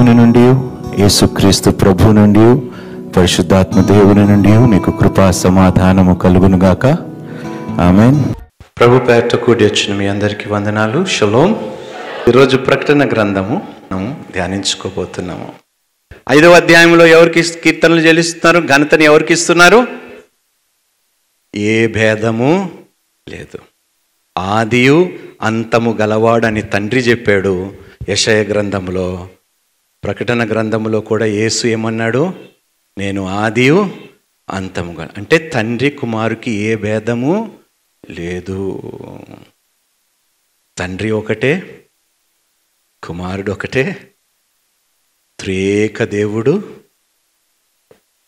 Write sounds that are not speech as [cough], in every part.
దేవుని నుండి యేసుక్రీస్తు ప్రభు నుండి పరిశుద్ధాత్మ దేవుని నుండి మీకు కృపా సమాధానము కలుగునుగాక ఆమె ప్రభు పేరట కూడి వచ్చిన మీ అందరికీ వందనాలు. షలోం. ఈరోజు ప్రకటన గ్రంథము మనం ధ్యానించుకోబోతున్నాము. ఐదవ అధ్యాయంలో ఎవరికి కీర్తనలు చెల్లిస్తున్నారు? ఘనతని ఎవరికి ఇస్తున్నారు? ఏ భేదము లేదు. ఆదియు అంతము గలవాడని తండ్రి చెప్పాడు. యశయ గ్రంథంలో ప్రకటన గ్రంథంలో కూడా యేసు ఏమన్నాడు? నేను ఆదియు అంతముగా. అంటే తండ్రి కుమారుకి ఏ భేదము లేదు. తండ్రి ఒకటే కుమారుడు ఒకటే త్రేక దేవుడు.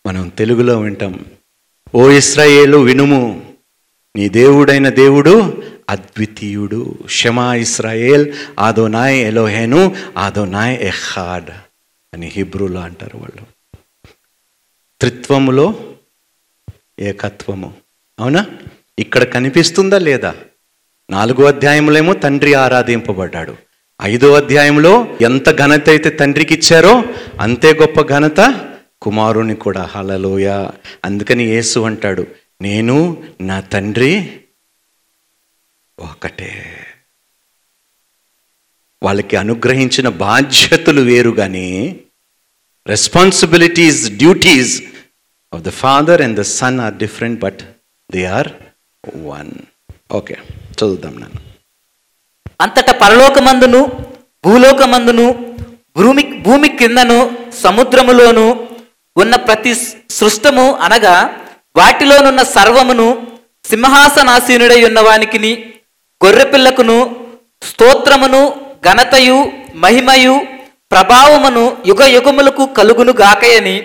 మనం తెలుగులో వింటాం ఓ ఇస్రాయేలు వినుము నీ దేవుడైన దేవుడు అద్వితీయుడు. షమా ఇస్రాయేల్ ఆదో నాయ్ ఎలోహేను ఆదోనాయ్ ఎహాడ్. అని హిబ్రూలో అంటారు వాళ్ళు. త్రిత్వములో ఏకత్వము. అవునా? ఇక్కడ కనిపిస్తుందా లేదా? నాలుగో అధ్యాయంలోమో తండ్రి ఆరాధింపబడ్డాడు. ఐదో అధ్యాయంలో ఎంత ఘనత అయితే తండ్రికి ఇచ్చారో అంతే గొప్ప ఘనత కుమారుని కూడా. హలలోయ అందుకని యేసు అంటాడు నేను నా తండ్రి ఒకటే. వాళ్ళకి అనుగ్రహించిన బాధ్యతలు వేరు కానీ responsibilities duties of the father and the son are different but they are one okay చదువుదాం నన్ను. అంతట పరలోకమందును భూలోకమందును భూమి భూమి కిందను సముద్రములోను ఉన్న ప్రతి సృష్టము అనగా వాటిలోనున్న సర్వమును సింహాసనాసీనుడై ఉన్నవానికిని గొర్రెపిల్లకును స్తోత్రమును ఘనతయు మహిమయు ప్రభావమును యుగ యుగములకు కలుగును గాకయని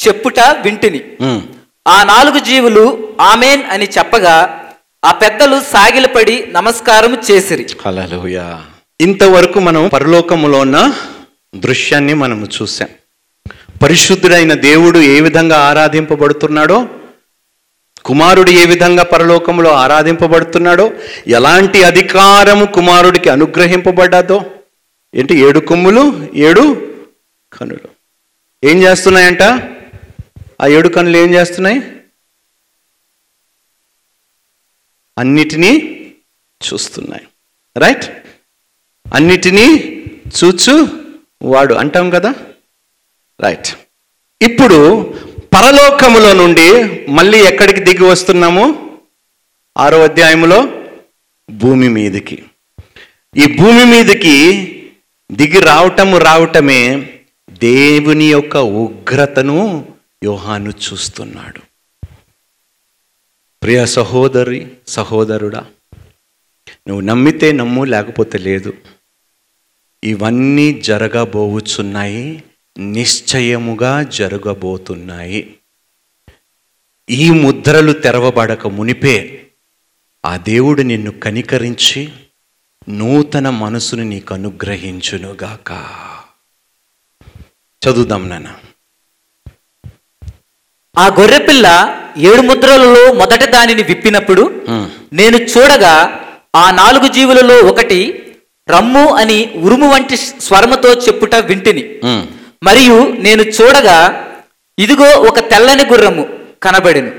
చెప్పుట వింటిని. ఆ నాలుగు జీవులు ఆమెన్ అని చెప్పగా ఆ పెద్దలు సాగిలపడి నమస్కారం చేసిరి. ఇంతవరకు మనం పరలోకములో ఉన్న దృశ్యాన్ని మనము చూసాం పరిశుద్ధుడైన దేవుడు ఏ విధంగా ఆరాధింపబడుతున్నాడో కుమారుడు ఏ విధంగా పరలోకములో ఆరాధింపబడుతున్నాడో ఎలాంటి అధికారము కుమారుడికి అనుగ్రహింపబడ్డాదో ఏంటి? ఏడు కొమ్ములు ఏడు కనులు ఏం చేస్తున్నాయంట? ఆ ఏడు కనులు ఏం చేస్తున్నాయి? అన్నిటినీ చూస్తున్నాయి. రైట్ అన్నిటినీ చూచు వాడు అంటాం కదా? రైట్ ఇప్పుడు పరలోకములో నుండి మళ్ళీ ఎక్కడికి దిగి వస్తున్నాము? ఆరో అధ్యాయములో భూమి మీదకి. ఈ భూమి మీదకి దిగి రావటము రావటమే దేవుని యొక్క ఉగ్రతను యోహాను చూస్తున్నాడు. ప్రియ సహోదరి సహోదరుడా నువ్వు నమ్మితే నమ్ము లేకపోతే లేదు. ఇవన్నీ జరగబోవుచున్నాయి నిశ్చయముగా జరగబోతున్నాయి. ఈ ముద్రలు తెరవబడక మునిపే ఆ దేవుడు నిన్ను కనికరించి నూతన మనసును నీకు అనుగ్రహించునుగాక చదువుదాం నాన్న ఆ గొర్రెపిల్ల ఏడు ముద్రలలో మొదటి దానిని విప్పినప్పుడు. నేను చూడగా ఆ నాలుగు జీవులలో ఒకటి రమ్ము అని ఉరుము వంటి స్వరముతో చెప్పుట వింటిని. మరియు నేను చూడగా ఇదిగో ఒక తెల్లని గుర్రము కనబడిను.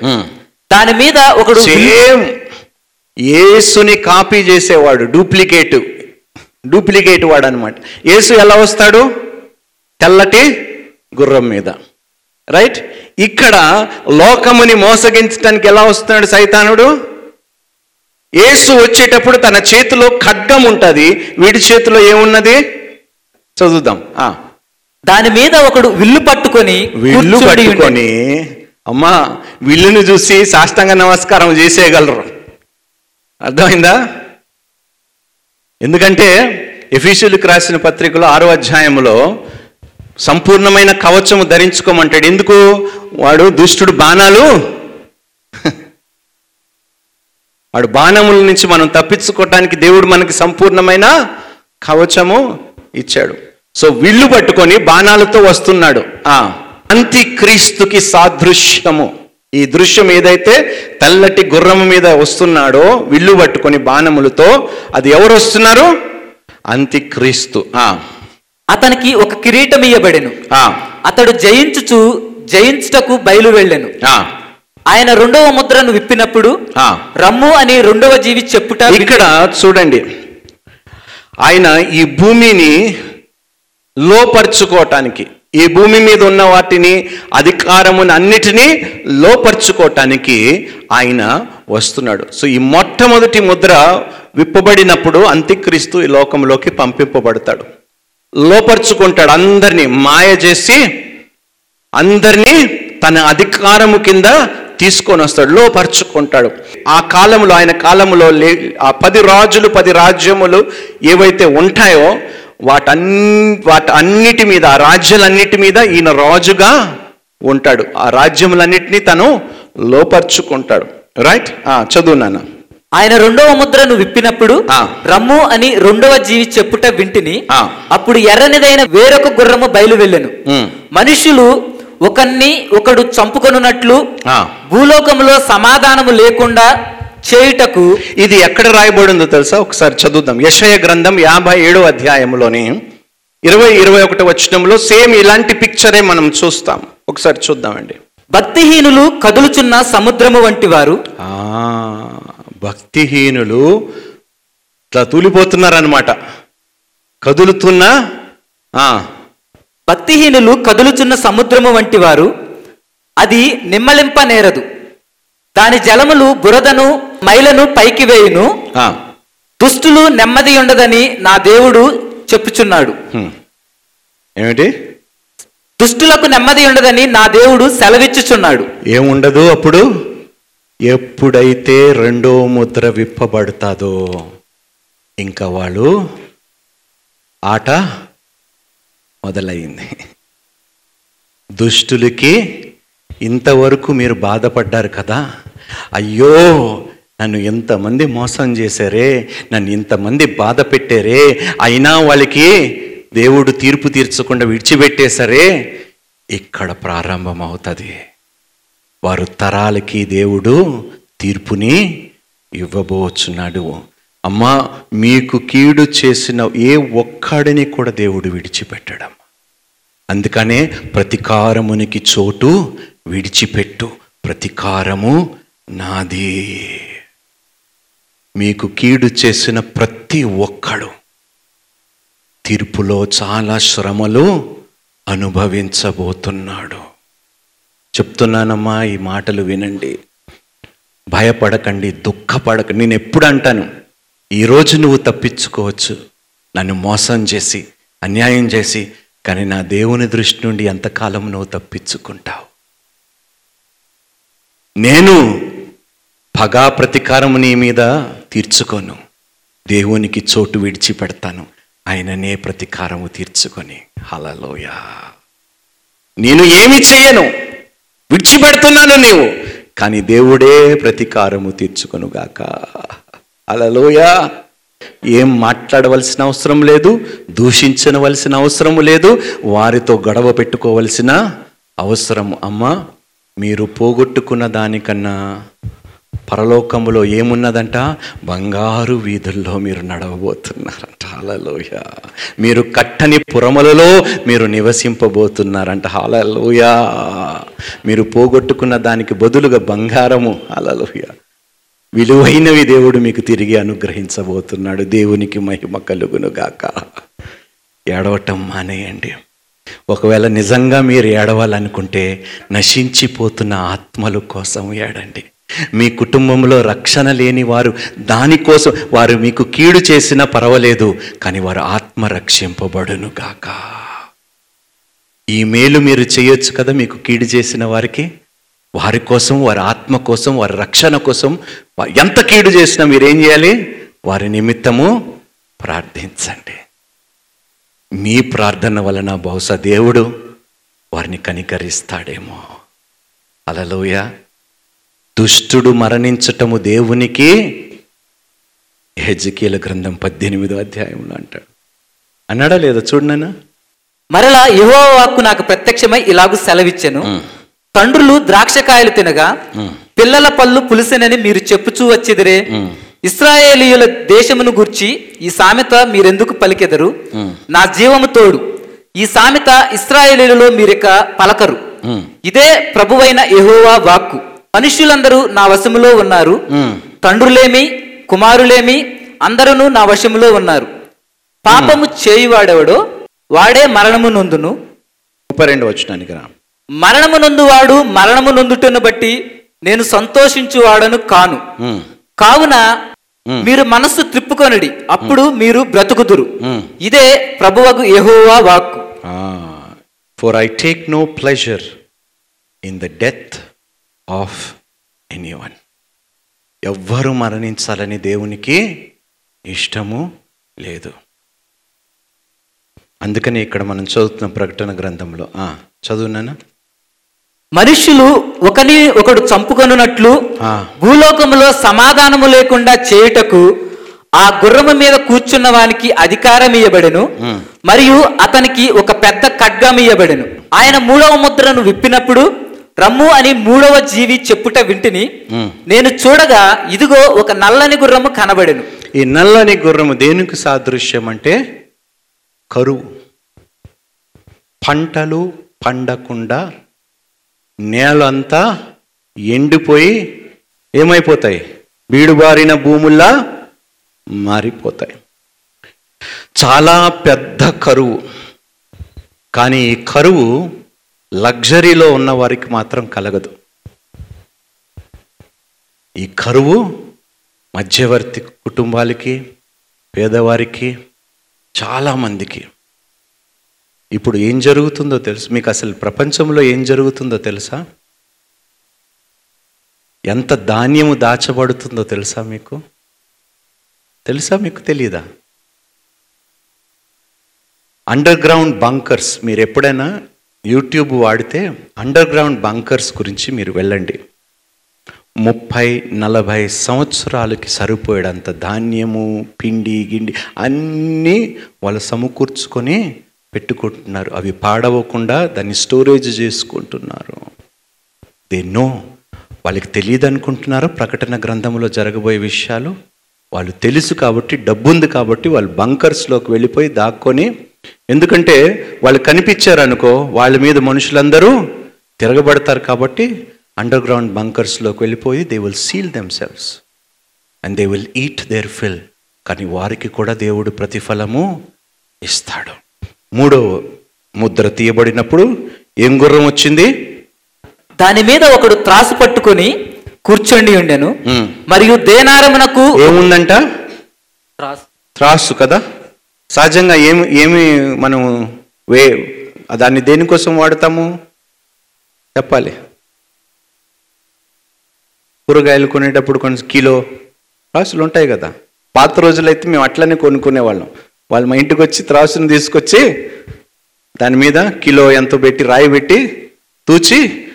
దాని మీద ఒకడు సేమ్ యేసుని కాపీ చేసేవాడు డూప్లికేట్. డూప్లికేట్ వాడు అనమాట యేసు ఎలా వస్తాడు? తెల్లటి గుర్రం మీద. రైట్? ఇక్కడ లోకముని మోసగించడానికి ఎలా వస్తున్నాడు సైతానుడు? యేసు వచ్చేటప్పుడు తన చేతిలో ఖడ్గం ఉంటుంది. వీడి చేతిలో ఏమున్నది? చదువుదాం. దాని మీద ఒకడు విల్లు పట్టుకొని విల్లు. పట్టుకొని అమ్మా విల్లుని చూసి సాష్టాంగ నమస్కారం చేసేయగలరు. అర్థమైందా? ఎందుకంటే ఎఫీషియల్కి రాసిన పత్రికలో ఆరో అధ్యాయంలో సంపూర్ణమైన కవచము ధరించుకోమంటాడు. ఎందుకు? వాడు దుష్టుడు బాణాలు. [laughs] వాడు బాణముల నుంచి మనం తప్పించుకోవటానికి దేవుడు మనకి సంపూర్ణమైన కవచము ఇచ్చాడు. సో విల్లు పట్టుకొని బాణాలతో వస్తున్నాడు. ఆ అంత్యక్రీస్తుకి సాదృశ్యము. ఈ దృశ్యం ఏదైతే తెల్లటి గుర్రము మీద వస్తున్నాడో విల్లు పట్టుకొని బాణములతో అది ఎవరు వస్తున్నారు? అంత్యక్రీస్తు. ఆ. అతనికి ఒక కిరీటం ఇయ్యబడెను. ఆ, అతడు జయించుచు జయించుటకు బయలు వెళ్ళెను. ఆ, ఆయన రెండవ ముద్రను విప్పినప్పుడు ఆ. రమ్ము అని రెండవ జీవి చెప్పుట ఇక్కడ చూడండి. ఆయన ఈ భూమిని లోపరుచుకోవటానికి ఈ భూమి మీద ఉన్న వాటిని అధికారముని అన్నిటినీ లోపరుచుకోవటానికి ఆయన వస్తున్నాడు. సో ఈ మొట్టమొదటి ముద్ర విప్పబడినప్పుడు అంత్యక్రీస్తు ఈ లోకంలోకి పంపింపబడతాడు. లోపరుచుకుంటాడు అందరినీ మాయ చేసి అందరినీ తన అధికారము కింద తీసుకొని వస్తాడు లోపరుచుకుంటాడు. ఆ కాలంలో ఆయన కాలంలో లే ఆ పది రాజులు పది రాజ్యములు ఏవైతే ఉంటాయో వాటన్ని వాటి అన్నిటి మీద ఆ రాజ్యాలన్నిటి మీద ఈయన రాజుగా ఉంటాడు ఆ రాజ్యములన్నిటినీ తను లోపరుచుకుంటాడు రైట్ చదువు నాన్న ఆయన రెండవ ముద్రను విప్పినప్పుడు. రమ్ము అని రెండవ జీవి చెప్పుట వింటిని. అప్పుడు ఎర్రనిదైన వేరొక గుర్రము బయలు వెళ్ళెను. మనుషులు ఒకన్ని ఒకడు చంపుకొనున్నట్లు ఆ. భూలోకంలో సమాధానము లేకుండా చేయుటకు ఇది ఎక్కడ రాయబడిందో తెలుసా? ఒకసారి చదువుదాం. యశయ గ్రంథం యాభై ఏడో అధ్యాయంలోని ఇరవై ఇరవై ఒకటి వచనంలో సేమ్ ఇలాంటి పిక్చరే మనం చూస్తాం. ఒకసారి చూద్దామండి. భక్తిహీనులు కదులుచున్న సముద్రము వంటి వారు. ఆ, భక్తిహీనులు ఇట్లా తూలిపోతున్నారనమాట కదులుతున్న ఆ, భక్తిహీనులు కదులుచున్న సముద్రము వంటి వారు. అది నిమ్మలింప నేరదు దాని జలములు బురదను మైలను పైకి వేయును. దుష్టులు నెమ్మది ఉండదని నా దేవుడు చెప్పుచున్నాడు. ఏమిటి? దుష్టులకు నెమ్మది ఉండదని నా దేవుడు సెలవిచ్చుచున్నాడు. ఏముండదు అప్పుడు? ఎప్పుడైతే రెండో ముద్ర విప్పబడతాదో ఇంకా వాళ్ళు ఆట మొదలైంది. దుష్టులకి ఇంతవరకు మీరు బాధపడ్డారు కదా? అయ్యో నన్ను ఎంతమంది మోసం చేశారే నన్ను ఇంతమంది బాధ పెట్టారే అయినా వాళ్ళకి దేవుడు తీర్పు తీర్చకుండా విడిచిపెట్టేశారే ఇక్కడ ప్రారంభమవుతుంది. వారు తరాలకి దేవుడు తీర్పుని ఇవ్వబోచున్నాడు. అమ్మా మీకు కీడు చేసిన ఏ ఒక్కడిని కూడా దేవుడు విడిచిపెట్టడం. అందుకనే ప్రతికారమునికి చోటు విడిచిపెట్టు ప్రతికారము నాది. మీకు కీడు చేసిన ప్రతి ఒక్కడు తీర్పులో చాలా శ్రమలు అనుభవించబోతున్నాడు. చెప్తున్నానమ్మా ఈ మాటలు వినండి. భయపడకండి దుఃఖపడకండి నేను ఎప్పుడు అంటాను ఈరోజు నువ్వు తప్పించుకోవచ్చు నన్ను మోసం చేసి అన్యాయం చేసి కానీ నా దేవుని దృష్టి నుండి ఎంతకాలం నువ్వు తప్పించుకుంటావు? నేను పగా ప్రతీకారం నీ మీద తీర్చుకోను. దేవునికి చోటు విడిచిపెడతాను. ఆయననే ప్రతీకారము తీర్చుకొని. హలలోయా నేను ఏమి చేయను. విడిచిపెడుతున్నాను నీవు. కానీ దేవుడే ప్రతీకారము తీర్చుకొనుగాక అలలోయా ఏం మాట్లాడవలసిన అవసరం లేదు. దూషించవలసిన అవసరం లేదు. వారితో గొడవ పెట్టుకోవలసిన అవసరం అమ్మ. మీరు పోగొట్టుకున్న దానికన్నా పరలోకములో ఏమున్నదంట? బంగారు వీధుల్లో మీరు నడవబోతున్నారంట. హాలలోయ మీరు కట్టని పురములలో మీరు నివసింపబోతున్నారంట. హాలలోయ మీరు పోగొట్టుకున్న దానికి బదులుగా బంగారము. హాలలోయ విలువైనవి దేవుడు మీకు తిరిగి అనుగ్రహించబోతున్నాడు. దేవునికి మహిమ కలుగును గాక ఏడవటం మానేయండి. ఒకవేళ నిజంగా మీరు ఏడవాలనుకుంటే నశించిపోతున్న ఆత్మల కోసం ఏడండి. మీ కుటుంబంలో రక్షణ లేని వారు దానికోసం వారు మీకు కీడు చేసినా పర్వాలేదు కానీ వారు ఆత్మ రక్షింపబడును గాక. ఈ మేలు మీరు చేయొచ్చు కదా మీకు కీడు చేసిన వారికి? వారి కోసం వారి ఆత్మ కోసం వారి రక్షణ కోసం ఎంత కీడు చేసినా మీరేం చేయాలి? వారి నిమిత్తము ప్రార్థించండి. మీ ప్రార్థన వలన బహుశా దేవుడు వారిని కనికరిస్తాడేమో. అలలోయ దుష్టుడు మరణించటము దేవునికి హెజ్కియల గ్రంథం పద్దెనిమిదో అధ్యాయంలో అంటాడు. అన్నాడా లేదా చూడనా మరలా యెహోవా వాక్కు నాకు ప్రత్యక్షమై ఇలాగు సెలవిచ్చెను. తండ్రులు ద్రాక్షకాయలు తినగా పిల్లల పళ్ళు పులిసెనని మీరు చెప్పుచూ వచ్చిదిరే. ఇస్రాయేలీయుల దేశమును గుర్చి ఈ సామెత మీరెందుకు పలికెదరు? నా జీవము తోడు. ఈ సామెత ఇస్రాయేలీలలో మీరిక పలకరు. ఇదే ప్రభువైన యెహోవా వాక్కు. మనుష్యులందరూ నా వశములో ఉన్నారు. తండ్రులేమి కుమారులేమి అందరూ నా వశములో ఉన్నారు. పాపము చేయువాడెవడో? వాడే మరణము నొందును. ముప్పై రెండు వచ్చినానికి రా. మరణము నొందువాడు మరణము నొందుటను బట్టి నేను సంతోషించువాడను కాను. కావున. మీరు మనస్సు త్రిప్పుకొనడి అప్పుడు మీరు బ్రతుకుదురు. ఇదే ప్రభువగు యెహోవా వాక్కు. For I take no pleasure in the death of any one ఎవ్వరు మరణించాలని దేవునికి ఇష్టము లేదు. అందుకని ఇక్కడ మనం చదువుతున్న ప్రకటన గ్రంథంలో ఆ, చదువునానా మనుష్యులు ఒకని ఒకడు చంపుకొనున్నట్లు. భూలోకములో సమాధానము లేకుండా చేయుటకు ఆ గుర్రము మీద కూర్చున్న వానికి అధికారం ఇయ్యబడెను. మరియు అతనికి ఒక పెద్ద ఖడ్గం ఇయ్యబడెను ఆయన మూడవ ముద్రను విప్పినప్పుడు రమ్ము అని మూడవ జీవి చెప్పుట వింటిని. నేను చూడగా ఇదిగో ఒక నల్లని గుర్రము కనబడెను ఈ నల్లని గుర్రము దేనికి సాదృశ్యం అంటే కరువు పంటలు పండకుండా నేలంతా ఎండిపోయి ఏమైపోతాయి? బీడుబారిన భూముల్లా మారిపోతాయి. చాలా పెద్ద కరువు. కానీ ఈ కరువు లగ్జరీలో ఉన్న వారికి మాత్రం కలగదు. ఈ కరువు మధ్యవర్తి కుటుంబాలకి పేదవారికి చాలామందికి ఇప్పుడు ఏం జరుగుతుందో తెలుసు? మీకు అసలు ప్రపంచంలో ఏం జరుగుతుందో తెలుసా? ఎంత ధాన్యము దాచబడుతుందో తెలుసా మీకు? తెలుసా మీకు తెలియదా అండర్ గ్రౌండ్ బంకర్స్ మీరు ఎప్పుడైనా యూట్యూబ్ వాడితే అండర్ గ్రౌండ్ బంకర్స్ గురించి మీరు వెళ్ళండి. ముప్పై నలభై సంవత్సరాలకి సరిపోయేడంత ధాన్యము పిండి గిండి అన్నీ వాళ్ళు సమకూర్చుకొని పెట్టుకుంటున్నారు. అవి పాడవకుండా దాన్ని స్టోరేజ్ చేసుకుంటున్నారు. దే నో వాళ్ళకి తెలియదు అనుకుంటున్నారో? ప్రకటన గ్రంథంలో జరగబోయే విషయాలు? వాళ్ళు తెలుసు కాబట్టి డబ్బు ఉంది కాబట్టి వాళ్ళు బంకర్స్లోకి వెళ్ళిపోయి దాక్కొని ఎందుకంటే వాళ్ళు కనిపించారు అనుకో వాళ్ళ మీద మనుషులందరూ తిరగబడతారు కాబట్టి అండర్ గ్రౌండ్ బంకర్స్లోకి వెళ్ళిపోయి they will seal themselves and they will eat their fill కానీ వారికి కూడా దేవుడు ప్రతిఫలము ఇస్తాడు. మూడో ముద్ర తీయబడినప్పుడు ఏం గుర్రం వచ్చింది? దాని మీద ఒకడు త్రాసు పట్టుకొని కూర్చొని ఉండెను. మరియు దేనారమునకు ఏముందంట? త్రాసు. కదా? సహజంగా ఏమి ఏమి మనం వే దాన్ని దేనికోసం వాడతాము? చెప్పాలి. కూరగాయలు కొనేటప్పుడు కొంచెం కిలో త్రాసులు ఉంటాయి కదా? పాత రోజులైతే మేము అట్లనే కొనుక్కునేవాళ్ళం. వాళ్ళు మా ఇంటికి వచ్చి త్రాసును తీసుకొచ్చి దాని మీద కిలో ఎంత పెట్టి రాయి పెట్టి తూచి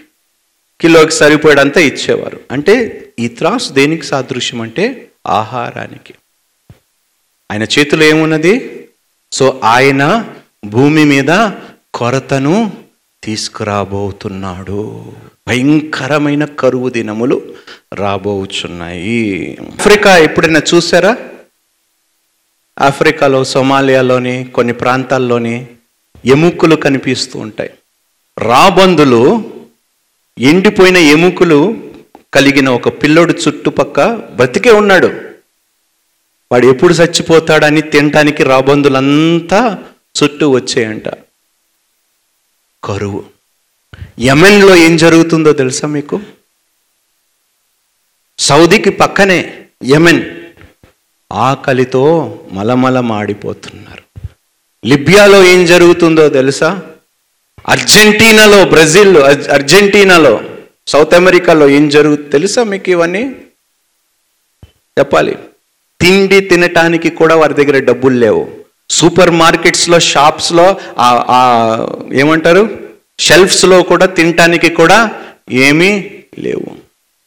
కిలోకి సరిపోయేదంతా ఇచ్చేవారు. అంటే ఈ త్రాసు దేనికి సాదృశ్యం అంటే ఆహారానికి. ఆయన చేతిలో ఏమున్నది? సో ఆయన భూమి మీద కొరతను తీసుకురాబోతున్నాడు. భయంకరమైన కరువు దినములు రాబోచున్నాయి. ఆఫ్రికా ఎప్పుడైనా చూసారా? ఆఫ్రికాలో సొమాలియాలోని కొన్ని ప్రాంతాల్లోని ఎముకలు కనిపిస్తూ ఉంటాయి. రాబందులు ఎండిపోయిన ఎముకలు కలిగిన ఒక పిల్లోడు చుట్టుపక్క బ్రతికే ఉన్నాడు. వాడు ఎప్పుడు చచ్చిపోతాడని తినటానికి రాబందులంతా చుట్టూ వచ్చాయంట. కరువు. యమెన్లో ఏం జరుగుతుందో తెలుసా మీకు? సౌదీకి పక్కనే యమెన్ ఆకలితో మలమల మాడిపోతున్నారు లిబియాలో ఏం జరుగుతుందో తెలుసా? అర్జెంటీనాలో బ్రెజిల్ అర్జెంటీనాలో సౌత్ అమెరికాలో ఏం జరుగు తెలుసా మీకు ఇవన్నీ? చెప్పాలి. తిండి తినటానికి కూడా వారి దగ్గర డబ్బులు లేవు. సూపర్ మార్కెట్స్లో షాప్స్లో ఏమంటారు? షెల్ఫ్స్లో కూడా తినటానికి కూడా ఏమీ లేవు.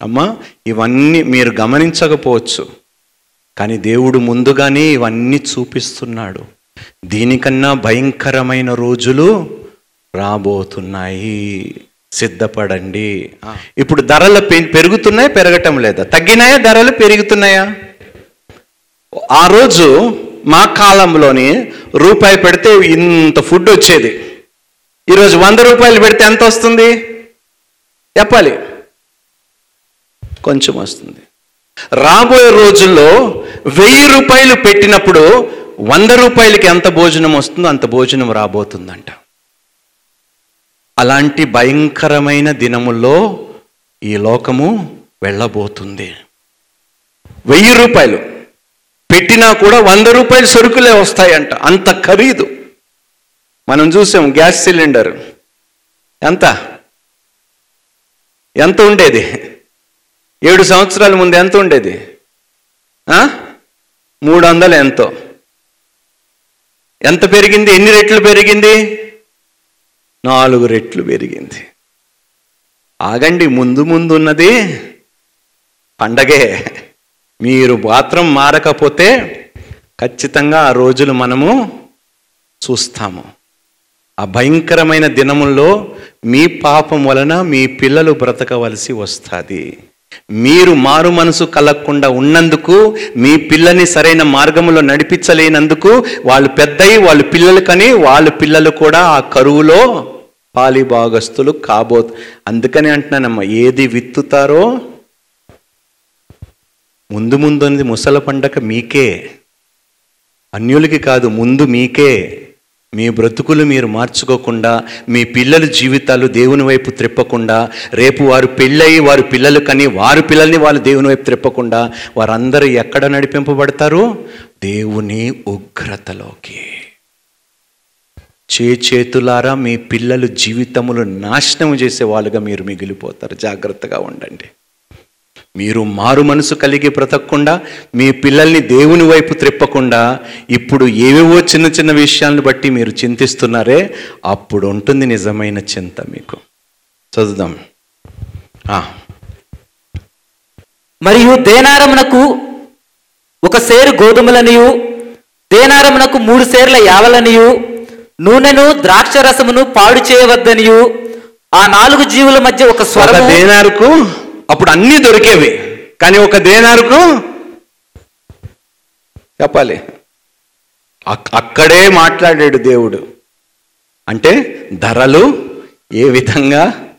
అమ్మా ఇవన్నీ మీరు గమనించకపోవచ్చు. కానీ దేవుడు ముందుగానే ఇవన్నీ చూపిస్తున్నాడు. దీనికన్నా భయంకరమైన రోజులు రాబోతున్నాయి. సిద్ధపడండి. ఇప్పుడు ధరలు పె- పెరుగుతున్నాయా పెరగటం లేదా? తగ్గినాయా ధరలు పెరుగుతున్నాయా? ఆ రోజు మా కాలంలోని రూపాయి పెడితే ఇంత ఫుడ్ వచ్చేది. ఈరోజు వంద రూపాయలు పెడితే ఎంత వస్తుంది? చెప్పాలి. కొంచెం వస్తుంది. రాబోయే రోజుల్లో వెయ్యి రూపాయలు పెట్టినప్పుడు వంద రూపాయలకి ఎంత భోజనం వస్తుందో అంత భోజనం రాబోతుందంట. అలాంటి భయంకరమైన దినముల్లో ఈ లోకము వెళ్ళబోతుంది. వెయ్యి రూపాయలు పెట్టినా కూడా వంద రూపాయలు సరుకులే వస్తాయంట. అంత ఖరీదు. మనం చూసాం గ్యాస్ సిలిండర్. ఎంత? ఎంత ఉండేది? ఏడు సంవత్సరాల ముందు ఎంత ఉండేది? మూడు వందలు ఎంతో. ఎంత పెరిగింది? ఎన్ని రెట్లు పెరిగింది? నాలుగు రెట్లు పెరిగింది. ఆగండి ముందు ముందు ఉన్నది పండగే. మీరు మాత్రం మారకపోతే ఖచ్చితంగా ఆ రోజులు మనము చూస్తాము. ఆ భయంకరమైన దినముల్లో మీ పాపం వలన మీ పిల్లలు బ్రతకవలసి వస్తుంది. మీరు మారు మనసు కలగకుండా ఉన్నందుకు మీ పిల్లని సరైన మార్గంలో నడిపించలేనందుకు వాళ్ళు పెద్దయి వాళ్ళు పిల్లలు కానీ వాళ్ళ పిల్లలు కూడా ఆ కరువులో పాలిభాగస్తులు కాబో అందుకని అంటున్నానమ్మా ఏది విత్తుతారో ముందు ముందు అనేది ముసల పండగ మీకే. అన్యులకి కాదు ముందు మీకే. మీ బ్రతుకులు మీరు మార్చుకోకుండా మీ పిల్లల జీవితాలు దేవుని వైపు త్రిప్పకుండా రేపు వారు పెళ్ళయి వారు పిల్లలు కని వారి పిల్లల్ని వాళ్ళు దేవుని వైపు త్రిప్పకుండా వారందరూ ఎక్కడ నడిపింపబడతారు? దేవుని ఉగ్రతలోకి. చే చేతులారా మీ పిల్లలు జీవితములు నాశనం చేసే వాళ్ళుగా మీరు మిగిలిపోతారు. జాగ్రత్తగా ఉండండి. మీరు మారు మనసు కలిగి బ్రతకకుండా మీ పిల్లల్ని దేవుని వైపు త్రిప్పకుండా ఇప్పుడు ఏవేవో చిన్న చిన్న విషయాలను బట్టి మీరు చింతిస్తున్నారే అప్పుడు ఉంటుంది నిజమైన చింత మీకు. చదువుదాం. ఆ, మరియు దేనారమునకు ఒక సేరు గోధుమలనియు దేనారమునకు మూడు సేర్ల యావలనియు నూనెను ద్రాక్ష రసమును పాడు చేయవద్దనియు ఆ నాలుగు జీవుల మధ్య ఒక స్వరము దేనారుకు అప్పుడు అన్నీ దొరికేవి. కానీ ఒక దేనారుకు చెప్పాలి. అక్కడే మాట్లాడాడు దేవుడు. అంటే ధరలు ఏ విధంగా?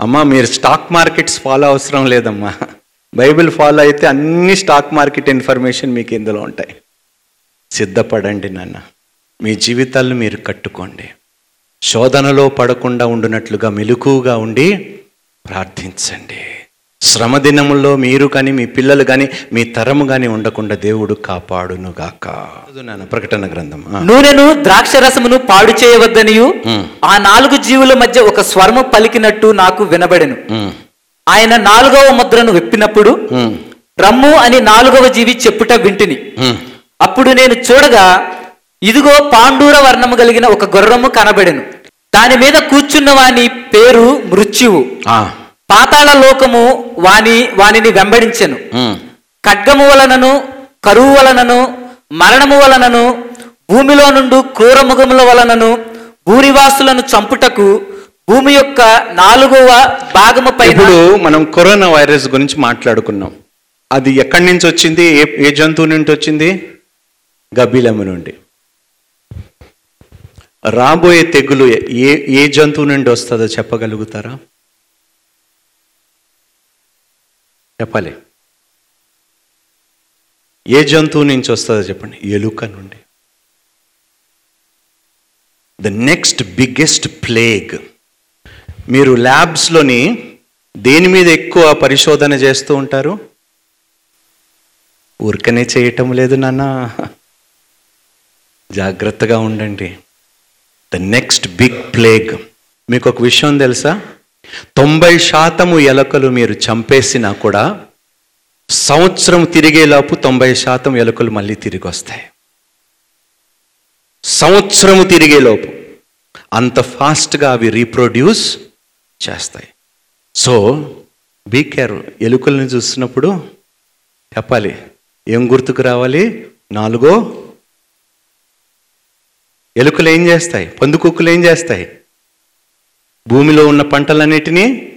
అమ్మా మీరు స్టాక్ మార్కెట్స్ ఫాలో అవసరం లేదమ్మా. బైబిల్ ఫాలో అయితే అన్ని స్టాక్ మార్కెట్ ఇన్ఫర్మేషన్ మీకు ఇందులో ఉంటాయి. సిద్ధపడండి నాన్న. మీ జీవితాలను మీరు కట్టుకోండి. శోధనలో పడకుండా ఉండునట్లుగా మెలకుగా ఉండి ప్రార్థించండి. శ్రమ దినముల్లో మీరు కానీ మీ పిల్లలు కానీ మీ తరము కానీ ఉండకుండా దేవుడు కాపాడునుగాక. నాన్న ప్రకటన గ్రంథం. నూనెను ద్రాక్ష రసమును పాడు చేయవద్దనియు. ఆ నాలుగు జీవుల మధ్య ఒక స్వరము పలికినట్టు నాకు వినబడెను. ఆయన నాలుగవ ముద్రను విప్పినప్పుడు రమ్ము అని నాలుగవ జీవి చెప్పుట వింటిని. అప్పుడు నేను చూడగా ఇదిగో పాండూర వర్ణము కలిగిన ఒక గుర్రము కనబడెను. దాని మీద కూర్చున్న వాని పేరు మృత్యువు. ఆ, పాతాళ లోకము వాని వానిని వెంబడించెను. ఖడ్గము వలనను కరువు వలనను మరణము వలనను భూమిలో నుండి క్రూరముఖముల వలనను భూనివాసులను చంపుటకు భూమి యొక్క నాలుగవ భాగము ఇప్పుడు మనం కరోనా వైరస్ గురించి మాట్లాడుకున్నాం. అది ఎక్కడి నుంచి వచ్చింది? ఏ ఏ జంతువు నుండి వచ్చింది? గబ్బిలమ్మ నుండి. రాబోయే తెగులు ఏ ఏ జంతువు నుండి వస్తుందో చెప్పగలుగుతారా? చెప్పాలి. ఏ జంతువు నుంచి వస్తుందో చెప్పండి. ఎలుక నుండి. ద నెక్స్ట్ బిగ్గెస్ట్ ప్లేగ్ మీరు ల్యాబ్స్లోని దేని మీద ఎక్కువ పరిశోధన చేస్తూ ఉంటారు? ఊరికనే చేయటం లేదు నాన్న. జాగ్రత్తగా ఉండండి. ద నెక్స్ట్ బిగ్ ప్లేగ్ మీకు ఒక విషయం తెలుసా? తొంభై శాతము ఎలకలు మీరు చంపేసినా కూడా సంవత్సరం తిరిగేలోపు తొంభై శాతం ఎలుకలు మళ్ళీ తిరిగి వస్తాయి సంవత్సరము తిరిగేలోపు అంత ఫాస్ట్గా అవి రీప్రొడ్యూస్ చేస్తాయి. సో బీ కేర్ ఎలుకల్ని చూసినప్పుడు చెప్పాలి ఏం గుర్తుకు రావాలి? నాలుగో ఎలుకలు ఏం చేస్తాయి? పందుకుక్కులు ఏం చేస్తాయి? భూమిలో ఉన్న పంటలన్నిటినీ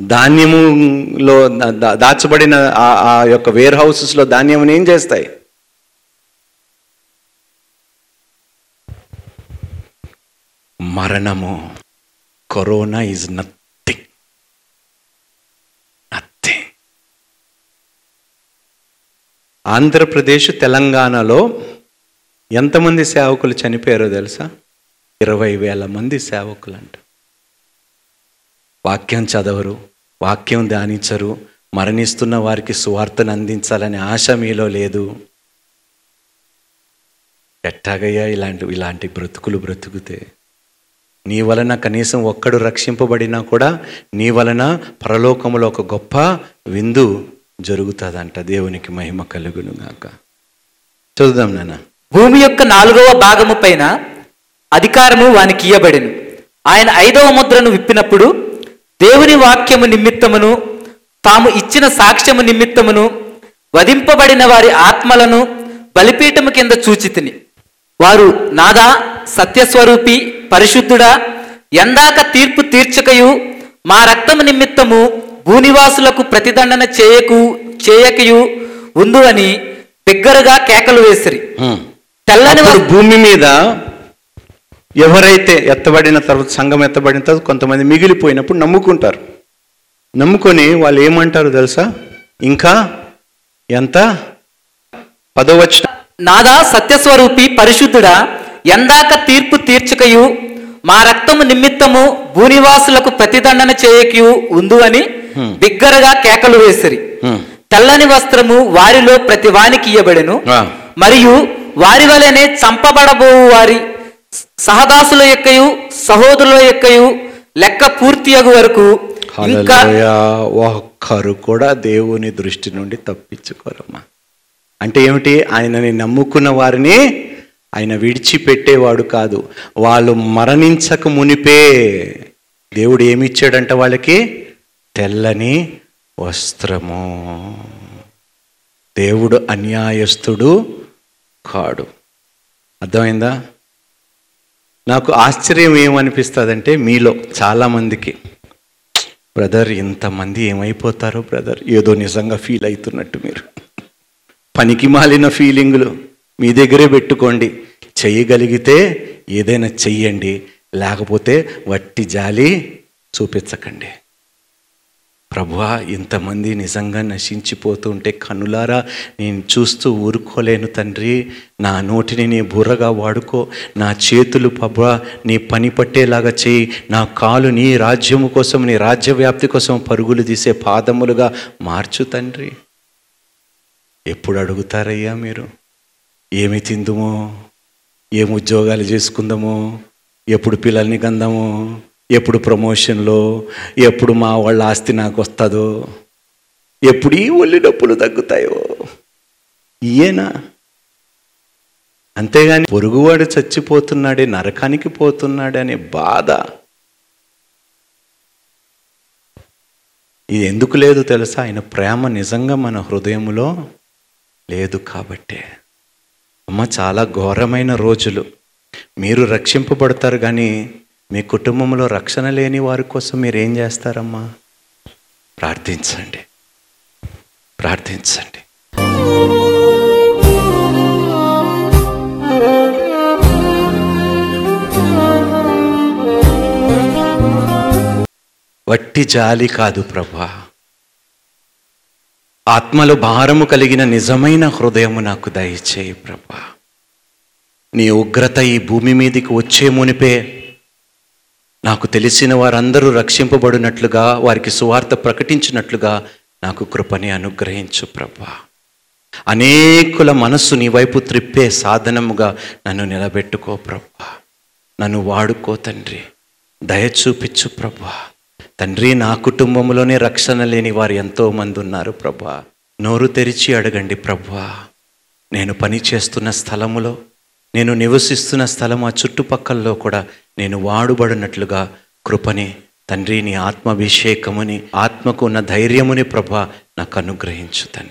ధాన్యములో దా- దాచబడిన ఆ- ఆ యొక్క వేర్ హౌసెస్లో ధాన్యముని ఏం చేస్తాయి? మరణము. Corona is nothing. Nothing. Andhra Pradesh తెలంగాణలో ఎంతమంది సేవకులు చనిపోయారో తెలుసా? ఇరవై వేల మంది సేవకులు అంట వాక్యం చదవరు వాక్యం ధ్యానించరు మరణిస్తున్న వారికి సువార్తను అందించాలనే ఆశ మీలో లేదు. ఎట్టాగయ్యా ఇలాంటి ఇలాంటి బ్రతుకులు బ్రతుకుతే? నీ వలన కనీసం ఒక్కడు రక్షింపబడినా కూడా నీ వలన పరలోకములో ఒక గొప్ప విందు జరుగుతుందంట. దేవునికి మహిమ కలుగును గాక నాన్న. భూమి యొక్క నాలుగవ భాగము పైన అధికారము వానికి ఇయ్యబడెను. ఆయన ఐదవ ముద్రను విప్పినప్పుడు దేవుని వాక్యము నిమిత్తమును తాము ఇచ్చిన సాక్ష్యము నిమిత్తమును వధింపబడిన వారి ఆత్మలను బలిపీఠము కింద చూచితిని. వారు నాదా సత్యస్వరూపి పరిశుద్ధుడా ఎందాక తీర్పు తీర్చకయు మా రక్తము నిమిత్తము భూనివాసులకు ప్రతిదండన చేయకు చేయకయు ఉందు అని బిగ్గరగా కేకలు వేసిరి. తెల్లని భూమి మీద ఎవరైతే ఎత్తబడిన తర్వాత సంఘం ఎత్తబడిన తర్వాత కొంతమంది మిగిలిపోయినప్పుడు నమ్ముకుంటారు. నమ్ముకొని వాళ్ళు ఏమంటారు తెలుసా? ఇంకా ఎంత? పదవచ్చిన నాదా సత్యస్వరూపి పరిశుద్ధుడా ఎందాక తీర్పు తీర్చకయు మా రక్తము నిమిత్తము భూనివాసులకు ప్రతిదండన చేయకయు ఉందు అని బిగ్గరగా కేకలు వేసిరి. తెల్లని వస్త్రము వారిలో ప్రతి వానికి ఇయ్యబడెను. మరియు వారి వలనే చంపబడబో వారి సహదాసుల యొక్కయు సహోదరుల యొక్కయు లెక్క పూర్తియగు వరకు ఇంకా ఒక్కరు కూడా దేవుని దృష్టి నుండి తప్పించుకోరమ్మా. అంటే ఏమిటి? ఆయనని నమ్ముకున్న వారిని ఆయన విడిచిపెట్టేవాడు కాదు. వాళ్ళు మరణించక మునిపే దేవుడు ఏమిచ్చాడంట వాళ్ళకి? తెల్లని వస్త్రము. దేవుడు అన్యాయస్తుడు కాడు. అర్థమైందా? నాకు ఆశ్చర్యం ఏమనిపిస్తుందంటే మీలో చాలామందికి బ్రదర్ ఇంతమంది ఏమైపోతారో బ్రదర్? ఏదో నిజంగా ఫీల్ అవుతున్నట్టు మీరు. పనికి మాలిన ఫీలింగులు మీ దగ్గరే పెట్టుకోండి. చేయగలిగితే ఏదైనా చెయ్యండి. లేకపోతే వట్టి జాలి చూపించకండి. ప్రభువా ఇంతమంది నిజంగా నశించిపోతుంటే కనులారా నేను చూస్తూ ఊరుకోలేను తండ్రి. నా నోటిని నీ బుర్రగా వాడుకో. నా చేతులు ప్రభువా నీ పని పట్టేలాగా చేయి. నా కాలు నీ రాజ్యము కోసం నీ రాజ్య వ్యాప్తి కోసం పరుగులు తీసే పాదములుగా మార్చు తండ్రి. ఎప్పుడు అడుగుతారయ్యా మీరు? ఏమి తిందుమో? ఏం ఉద్యోగాలు చేసుకుందామో? ఎప్పుడు పిల్లల్ని కందామో? ఎప్పుడు ప్రమోషన్లో ఎప్పుడు మా వాళ్ళ ఆస్తి నాకు వస్తుందో ఎప్పుడు ఈ ఒళ్ళు డబ్బులు తగ్గుతాయో. ఇయేనా అంతేగాని పొరుగువాడు చచ్చిపోతున్నాడే నరకానికి పోతున్నాడే అనే బాధ. ఇది ఎందుకు లేదు తెలుసా? ఆయన ప్రేమ నిజంగా మన హృదయంలో లేదు కాబట్టే. అమ్మ చాలా ఘోరమైన రోజులు. మీరు రక్షింపబడతారు కానీ మీ కుటుంబంలో రక్షణ లేని వారి కోసం మీరు ఏం చేస్తారమ్మా? ప్రార్థించండి. ప్రార్థించండి. వట్టి జాలి కాదు ప్రభా. ఆత్మలో భారము కలిగిన నిజమైన హృదయము నాకు దయచేయి ప్రభా. నీ ఉగ్రత ఈ భూమి మీదకి వచ్చే మునిపే నాకు తెలిసిన వారందరూ రక్షింపబడినట్లుగా వారికి సువార్త ప్రకటించినట్లుగా నాకు కృపని అనుగ్రహించు ప్రభా. అనేకుల మనస్సు నీ వైపు త్రిప్పే సాధనముగా నన్ను నిలబెట్టుకో ప్రభా. నన్ను వాడుకో తండ్రి. దయ చూపించు ప్రభా. తండ్రి నా కుటుంబంలోనే రక్షణ లేని వారు ఎంతోమంది ఉన్నారు ప్రభా. నోరు తెరిచి అడగండి ప్రభా. నేను పని చేస్తున్న స్థలములో నేను నివసిస్తున్న స్థలం ఆ చుట్టుపక్కల్లో కూడా నేను వాడుబడినట్లుగా కృపని తండ్రి నీ ఆత్మాభిషేకముని ఆత్మకు ఉన్న ధైర్యముని ప్రభా నాకు అనుగ్రహించు తండ్రి.